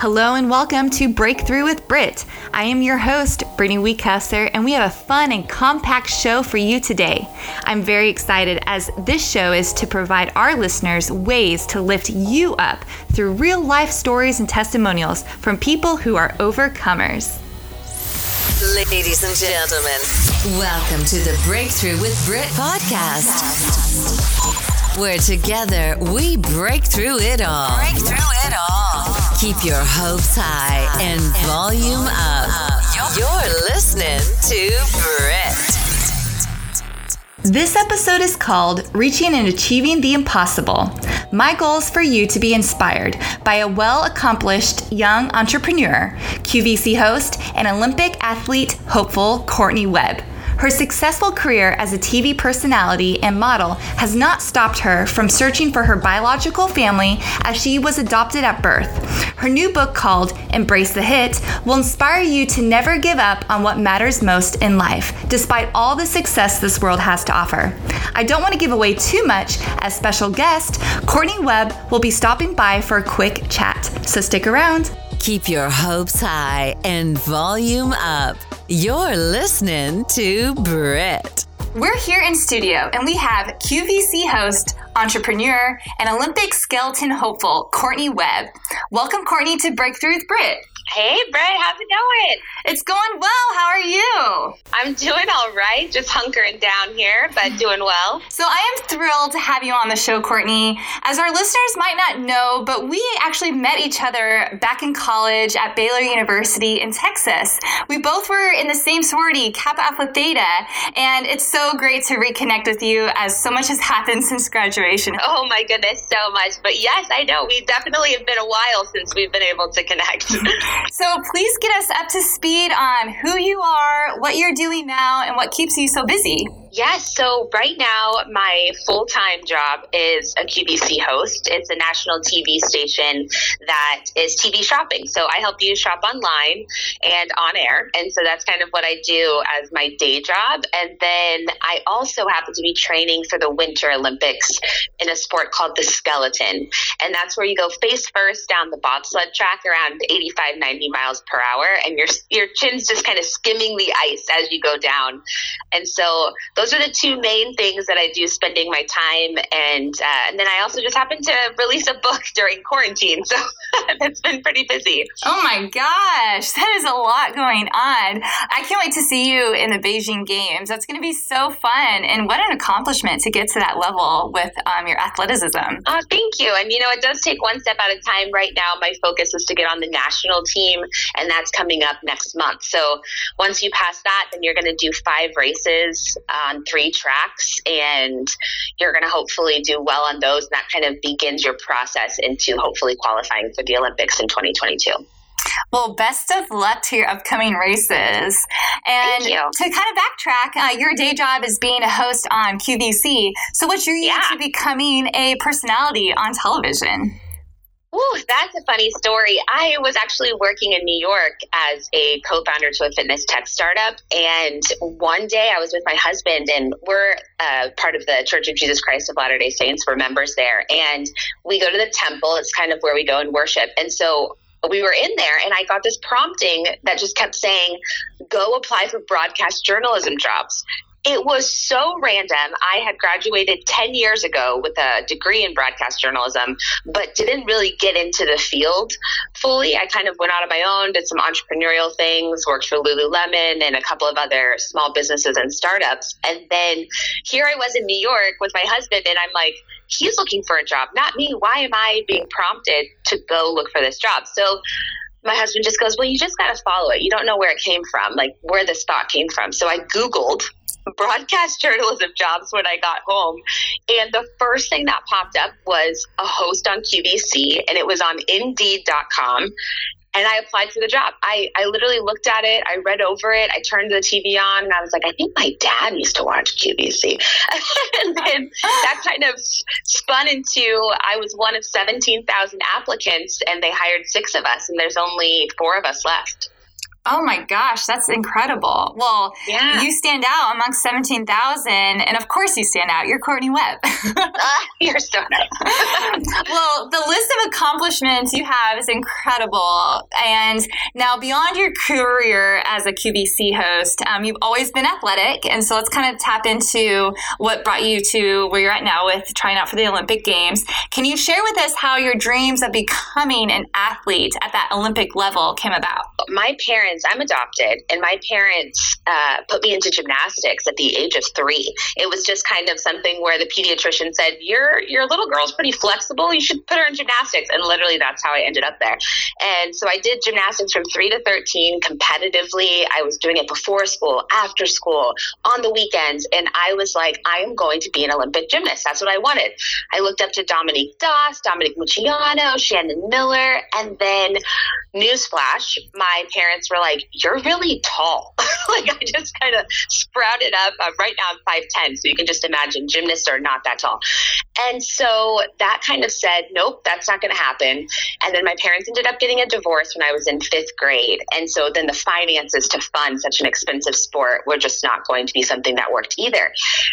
Hello and welcome to Breakthrough with Brit. I am your host, Brittany Weekesser, and we have a fun and compact show for you today. I'm very excited as this show is to provide our listeners ways to lift you up through real life stories and testimonials from people who are overcomers. Ladies and gentlemen, welcome to the Breakthrough with Brit podcast, where together we break through it all. Break through it all. Keep your hopes high and volume up. You're listening to Brit. This episode is called Reaching and Achieving the Impossible. My goal is for you to be inspired by a well accomplished young entrepreneur, QVC host, and Olympic athlete hopeful Courtney Webb. Her successful career as a TV personality and model has not stopped her from searching for her biological family as she was adopted at birth. Her new book called Embrace the Hit will inspire you to never give up on what matters most in life, despite all the success this world has to offer. I don't want to give away too much, as special guest, Courtney Webb will be stopping by for a quick chat, so stick around. Keep your hopes high and volume up. You're listening to Brit. We're here in studio and we have QVC host, entrepreneur, and Olympic skeleton hopeful, Courtney Webb. Welcome, Courtney, to Breakthrough with Brit. Hey, Brett, how's it going? It's going well. How are you? I'm doing all right, just hunkering down here, but doing well. So, I am thrilled to have you on the show, Courtney. As our listeners might not know, but we actually met each other back in college at Baylor University in Texas. We both were in the same sorority, Kappa Alpha Theta, and it's so great to reconnect with you as so much has happened since graduation. Oh my goodness, so much. But yes, I know we definitely have been a while since we've been able to connect. So please get us up to speed on who you are, what you're doing now, and what keeps you so busy. Yes, so right now my full time job is a QVC host. It's a national TV station that is TV shopping. So I help you shop online and on air. And so that's kind of what I do as my day job. And then I also happen to be training for the Winter Olympics in a sport called the skeleton. And that's where you go face first down the bobsled track around 85, 90 miles per hour. And your, your chin's just kind of skimming the ice as you go down. And so those are the two main things that I do spending my time. And, uh, and then I also just happened to release a book during quarantine. So it's been pretty busy. Oh my gosh, that is a lot going on. I can't wait to see you in the Beijing Games. That's going to be so fun. And what an accomplishment to get to that level with um, your athleticism. Uh, thank you. And, you know, it does take one step at a time. Right now, my focus is to get on the national team, and that's coming up next month. So once you pass that, then you're going to do five races on three tracks, and you're going to hopefully do well on those. And that kind of begins your process into hopefully qualifying for the Olympics in 2022. Well, best of luck to your upcoming races. And to kind of backtrack, uh, your day job is being a host on QVC. So, what drew you Yeah. to becoming a personality on television? Ooh, that's a funny story. I was actually working in New York as a co-founder to a fitness tech startup, and one day I was with my husband, and we're uh, part of the Church of Jesus Christ of Latter-day Saints. We're members there, and we go to the temple. It's kind of where we go and worship, and so we were in there, and I got this prompting that just kept saying, "Go apply for broadcast journalism jobs." It was so random. I had graduated 10 years ago with a degree in broadcast journalism, but didn't really get into the field fully. I kind of went out on my own, did some entrepreneurial things, worked for Lululemon and a couple of other small businesses and startups. And then here I was in New York with my husband, and I'm like, he's looking for a job, not me. Why am I being prompted to go look for this job? So my husband just goes, Well, you just got to follow it. You don't know where it came from, like where this thought came from. So I Googled broadcast journalism jobs when I got home. And the first thing that popped up was a host on QVC, and it was on Indeed.com. And I applied for the job. I, I literally looked at it, I read over it, I turned the TV on, and I was like, I think my dad used to watch QVC. and then that kind of spun into I was one of 17,000 applicants, and they hired six of us, and there's only four of us left. Oh my gosh, that's incredible. Well, yeah. you stand out amongst 17,000, and of course you stand out. You're Courtney Webb. you're so nice. well, the list of accomplishments you have is incredible. And now, beyond your career as a QVC host, um, you've always been athletic. And so let's kind of tap into what brought you to where you're at now with trying out for the Olympic Games. Can you share with us how your dreams of becoming an athlete at that Olympic level came about? My parents I'm adopted, and my parents uh, put me into gymnastics at the age of three. It was just kind of something where the pediatrician said, "Your your little girl's pretty flexible. You should put her in gymnastics." And literally, that's how I ended up there. And so I did gymnastics from three to thirteen competitively. I was doing it before school, after school, on the weekends, and I was like, "I am going to be an Olympic gymnast." That's what I wanted. I looked up to Dominique Dawes, Dominique Moceanu, Shannon Miller, and then newsflash, my parents were like, "You're really tall." like I just kind of sprouted up. Uh, right now I'm five ten, so you can just imagine gymnasts are not that tall. And so that kind of said, "Nope, that's not going to happen." And then my parents ended up getting a divorce when I was in fifth grade, and so then the finances to fund such an expensive sport were just not going to be something that worked either.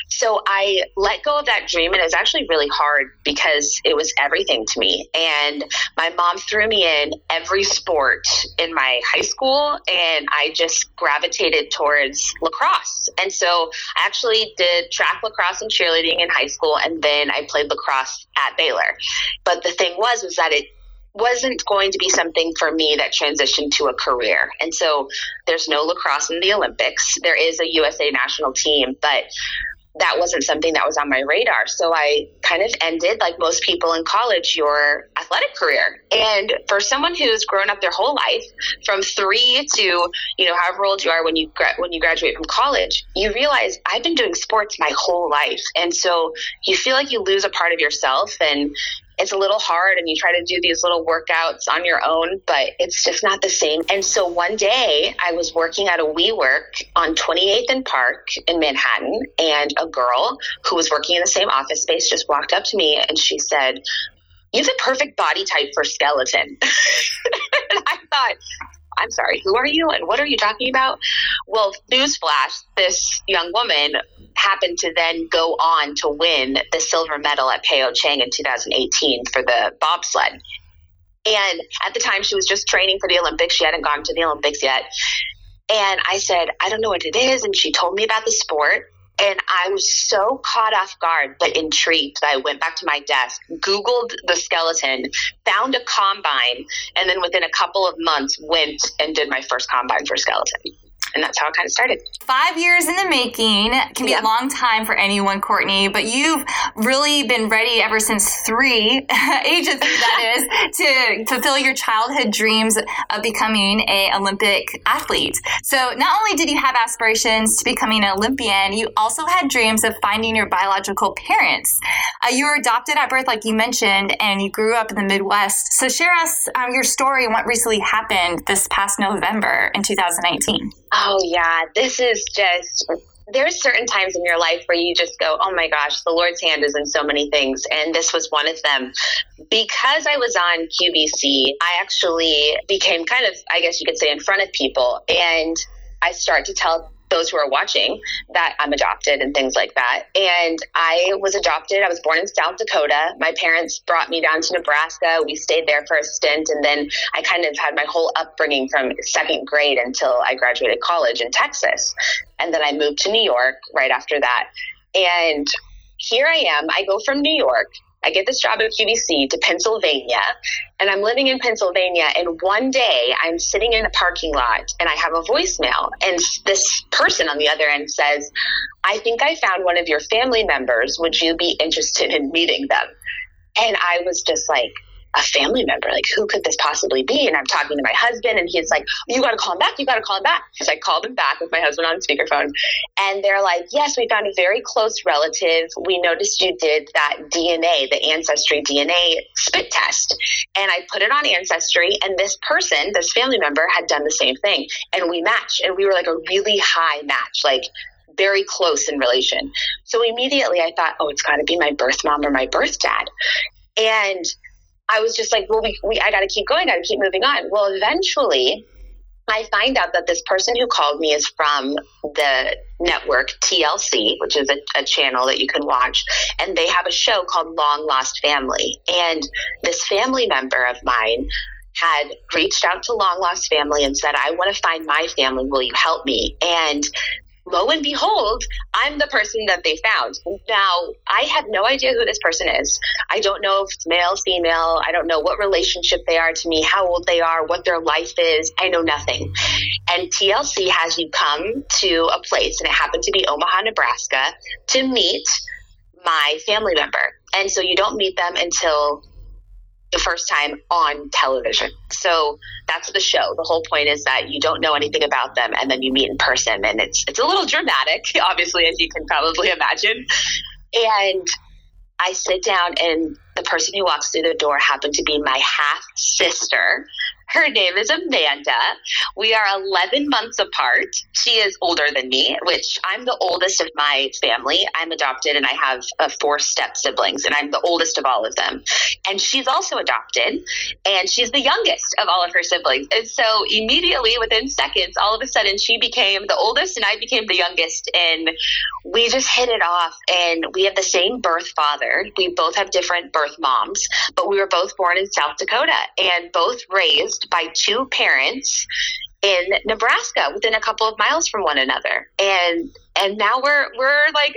So I let go of that dream, and it was actually really hard because it was everything to me. And my mom threw me in every sport in my high school and I just gravitated towards lacrosse. And so I actually did track lacrosse and cheerleading in high school and then I played lacrosse at Baylor. But the thing was was that it wasn't going to be something for me that transitioned to a career. And so there's no lacrosse in the Olympics. There is a USA national team, but that wasn't something that was on my radar. So I kind of ended, like most people in college, your athletic career. And for someone who's grown up their whole life, from three to you know however old you are when you gra- when you graduate from college, you realize I've been doing sports my whole life, and so you feel like you lose a part of yourself, and it's a little hard and you try to do these little workouts on your own, but it's just not the same. And so one day I was working at a WeWork on 28th and Park in Manhattan, and a girl who was working in the same office space just walked up to me and she said, You have a perfect body type for skeleton. and I thought, I'm sorry, who are you and what are you talking about? Well, newsflash, this young woman happened to then go on to win the silver medal at Pyeongchang in 2018 for the bobsled. And at the time, she was just training for the Olympics. She hadn't gone to the Olympics yet. And I said, I don't know what it is. And she told me about the sport. And I was so caught off guard, but intrigued that I went back to my desk, Googled the skeleton, found a combine, and then within a couple of months went and did my first combine for skeleton and that's how it kind of started. Five years in the making can be yeah. a long time for anyone, Courtney, but you've really been ready ever since three ages, that is, to fulfill your childhood dreams of becoming a Olympic athlete. So not only did you have aspirations to becoming an Olympian, you also had dreams of finding your biological parents. Uh, you were adopted at birth, like you mentioned, and you grew up in the Midwest. So share us um, your story and what recently happened this past November in 2019. Oh, yeah. This is just there's certain times in your life where you just go, oh my gosh, the Lord's hand is in so many things. And this was one of them. Because I was on QVC, I actually became kind of, I guess you could say, in front of people. And I start to tell those who are watching that I'm adopted and things like that. And I was adopted. I was born in South Dakota. My parents brought me down to Nebraska. We stayed there for a stint. And then I kind of had my whole upbringing from second grade until I graduated college in Texas. And then I moved to New York right after that. And here I am. I go from New York I get this job at QVC to Pennsylvania, and I'm living in Pennsylvania. And one day I'm sitting in a parking lot and I have a voicemail, and this person on the other end says, I think I found one of your family members. Would you be interested in meeting them? And I was just like, a family member. Like, who could this possibly be? And I'm talking to my husband, and he's like, You got to call him back. You got to call him back. So I called him back with my husband on speakerphone. And they're like, Yes, we found a very close relative. We noticed you did that DNA, the Ancestry DNA spit test. And I put it on Ancestry, and this person, this family member, had done the same thing. And we matched, and we were like a really high match. Like, very close in relation. So immediately I thought, oh, it's got to be my birth mom or my birth dad. And I was just like, well, we, we I got to keep going, I got to keep moving on. Well, eventually, I find out that this person who called me is from the network TLC, which is a, a, channel that you can watch, and they have a show called Long Lost Family. And this family member of mine had reached out to Long Lost Family and said, I want to find my family. Will you help me? And lo and behold, I'm the person that they found. Now, I have no idea who this person is. I don't know if it's male, female. I don't know what relationship they are to me, how old they are, what their life is. I know nothing. And TLC has you come to a place, and it happened to be Omaha, Nebraska, to meet my family member. And so you don't meet them until the first time on television. So that's the show. The whole point is that you don't know anything about them and then you meet in person and it's it's a little dramatic, obviously as you can probably imagine. And I sit down and the person who walks through the door happened to be my half sister her name is Amanda. We are 11 months apart. She is older than me, which I'm the oldest of my family. I'm adopted and I have uh, four step siblings, and I'm the oldest of all of them. And she's also adopted, and she's the youngest of all of her siblings. And so immediately, within seconds, all of a sudden, she became the oldest and I became the youngest. And we just hit it off. And we have the same birth father. We both have different birth moms, but we were both born in South Dakota and both raised by two parents in Nebraska within a couple of miles from one another. And and now we're we're like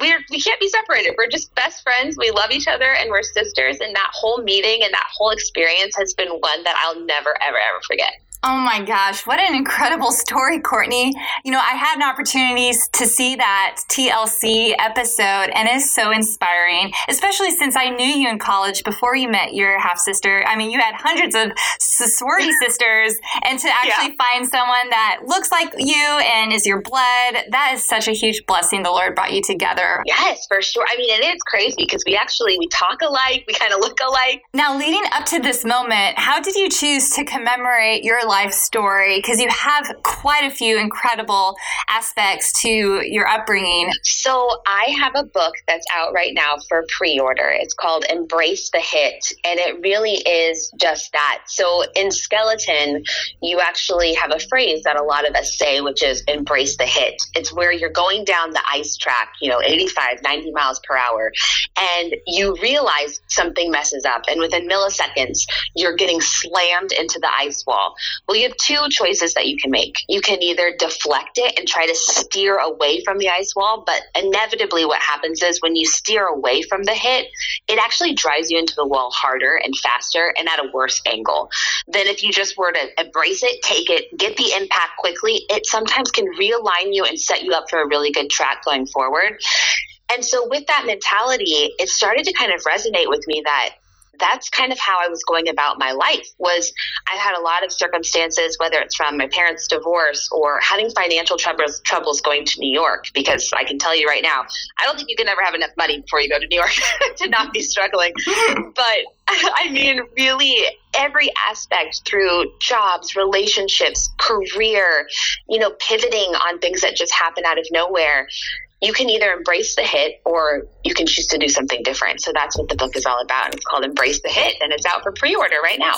we're we can't be separated. We're just best friends. We love each other and we're sisters and that whole meeting and that whole experience has been one that I'll never ever ever forget. Oh my gosh, what an incredible story, Courtney. You know, I had an opportunity to see that TLC episode and it's so inspiring, especially since I knew you in college before you met your half sister. I mean, you had hundreds of sorority sisters and to actually yeah. find someone that looks like you and is your blood, that is such a huge blessing the Lord brought you together. Yes, for sure. I mean, it is crazy because we actually, we talk alike, we kind of look alike. Now, leading up to this moment, how did you choose to commemorate your life story because you have quite a few incredible aspects to your upbringing. So, I have a book that's out right now for pre order. It's called Embrace the Hit, and it really is just that. So, in Skeleton, you actually have a phrase that a lot of us say, which is embrace the hit. It's where you're going down the ice track, you know, 85, 90 miles per hour, and you realize something messes up, and within milliseconds, you're getting slammed into the ice wall. Well, you have two choices that you can make. You can either deflect it and try to steer away from the ice wall, but inevitably what happens is when you steer away from the hit, it actually drives you into the wall harder and faster and at a worse angle than if you just were to embrace it, take it, get the impact quickly. It sometimes can realign you and set you up for a really good track going forward. And so, with that mentality, it started to kind of resonate with me that that's kind of how I was going about my life was I had a lot of circumstances, whether it's from my parents' divorce or having financial troubles, troubles going to New York, because I can tell you right now, I don't think you can ever have enough money before you go to New York to not be struggling. Hmm. but I mean, really every aspect through jobs, relationships, career, you know, pivoting on things that just happen out of nowhere you can either embrace the hit or you can choose to do something different. So that's what the book is all about. And it's called Embrace the Hit and it's out for pre order right now.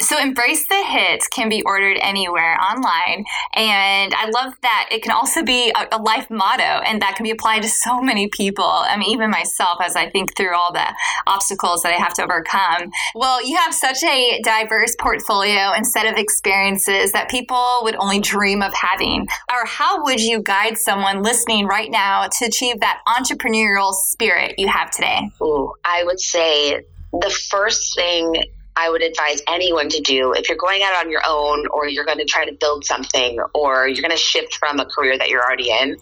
So, Embrace the Hits can be ordered anywhere online. And I love that it can also be a, a, life motto, and that can be applied to so many people. I mean, even myself, as I think through all the obstacles that I have to overcome. Well, you have such a diverse portfolio and set of experiences that people would only dream of having. Or, how would you guide someone listening right now to achieve that entrepreneurial spirit you have today? Ooh, I would say the first thing I would advise anyone to do if you're going out on your own or you're going to try to build something or you're going to shift from a career that you're already in.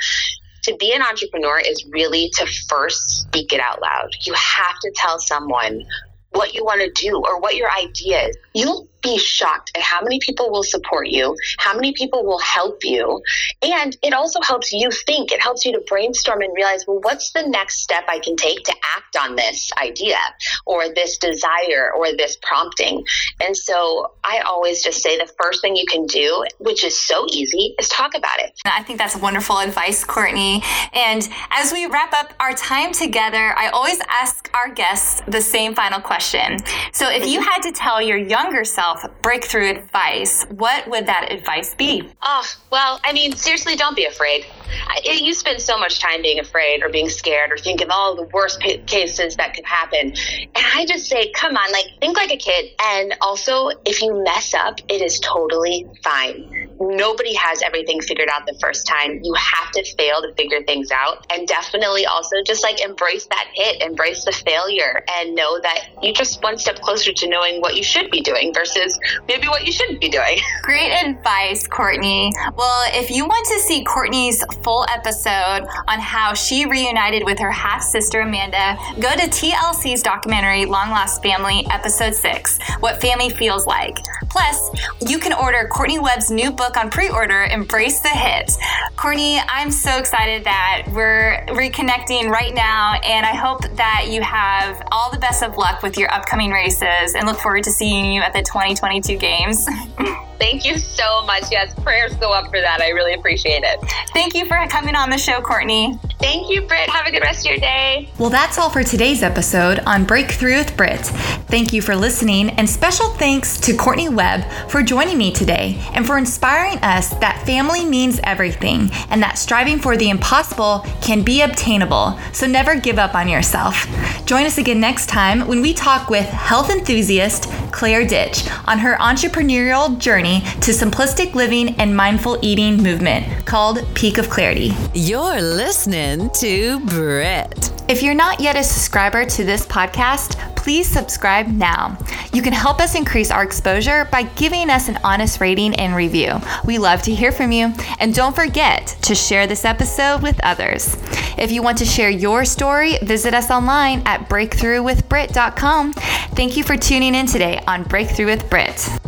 To be an entrepreneur is really to first speak it out loud. You have to tell someone what you want to do or what your idea is. You'll be shocked at how many people will support you, how many people will help you. And it also helps you think. It helps you to brainstorm and realize, well, what's the next step I can take to act on this idea or this desire or this prompting? And so I always just say the first thing you can do, which is so easy, is talk about it. I think that's wonderful advice, Courtney. And as we wrap up our time together, I always ask our guests the same final question. So if you had to tell your younger self, yourself breakthrough advice, what would that advice be? Oh, well, I mean, seriously, don't be afraid. I, you spend so much time being afraid or being scared or thinking all the worst p- cases that could happen. And I just say, come on, like, think like a kid. And also, if you mess up, it is totally fine. Nobody has everything figured out the first time. You have to fail to figure things out. And definitely also just like embrace that hit, embrace the failure, and know that you just one step closer to knowing what you should be doing versus maybe what you shouldn't be doing. Great advice, Courtney. Well, if you want to see Courtney's full episode on how she reunited with her half sister Amanda, go to TLC's documentary Long Lost Family, Episode 6 What Family Feels Like. Plus, you can order Courtney Webb's new book on pre order, Embrace the Hit. Courtney, I'm so excited that we're reconnecting right now, and I hope that you have all the best of luck with your upcoming races and look forward to seeing you at the 2022 games. Thank you so much. Yes, prayers go up for that. I really appreciate it. Thank you for coming on the show, Courtney. Thank you, Brit. Have a good rest of your day. Well, that's all for today's episode on Breakthrough with Brit. Thank you for listening, and special thanks to Courtney Webb for joining me today and for inspiring us that family means everything and that striving for the impossible can be obtainable. So never give up on yourself. Join us again next time when we talk with health enthusiast Claire Ditch on her entrepreneurial journey to simplistic living and mindful eating movement called Peak of Clarity. You're listening to Brit. If you're not yet a subscriber to this podcast, please subscribe now. You can help us increase our exposure by giving us an honest rating and review. We love to hear from you. And don't forget to share this episode with others. If you want to share your story, visit us online at breakthroughwithbrit.com. Thank you for tuning in today on Breakthrough with Brit.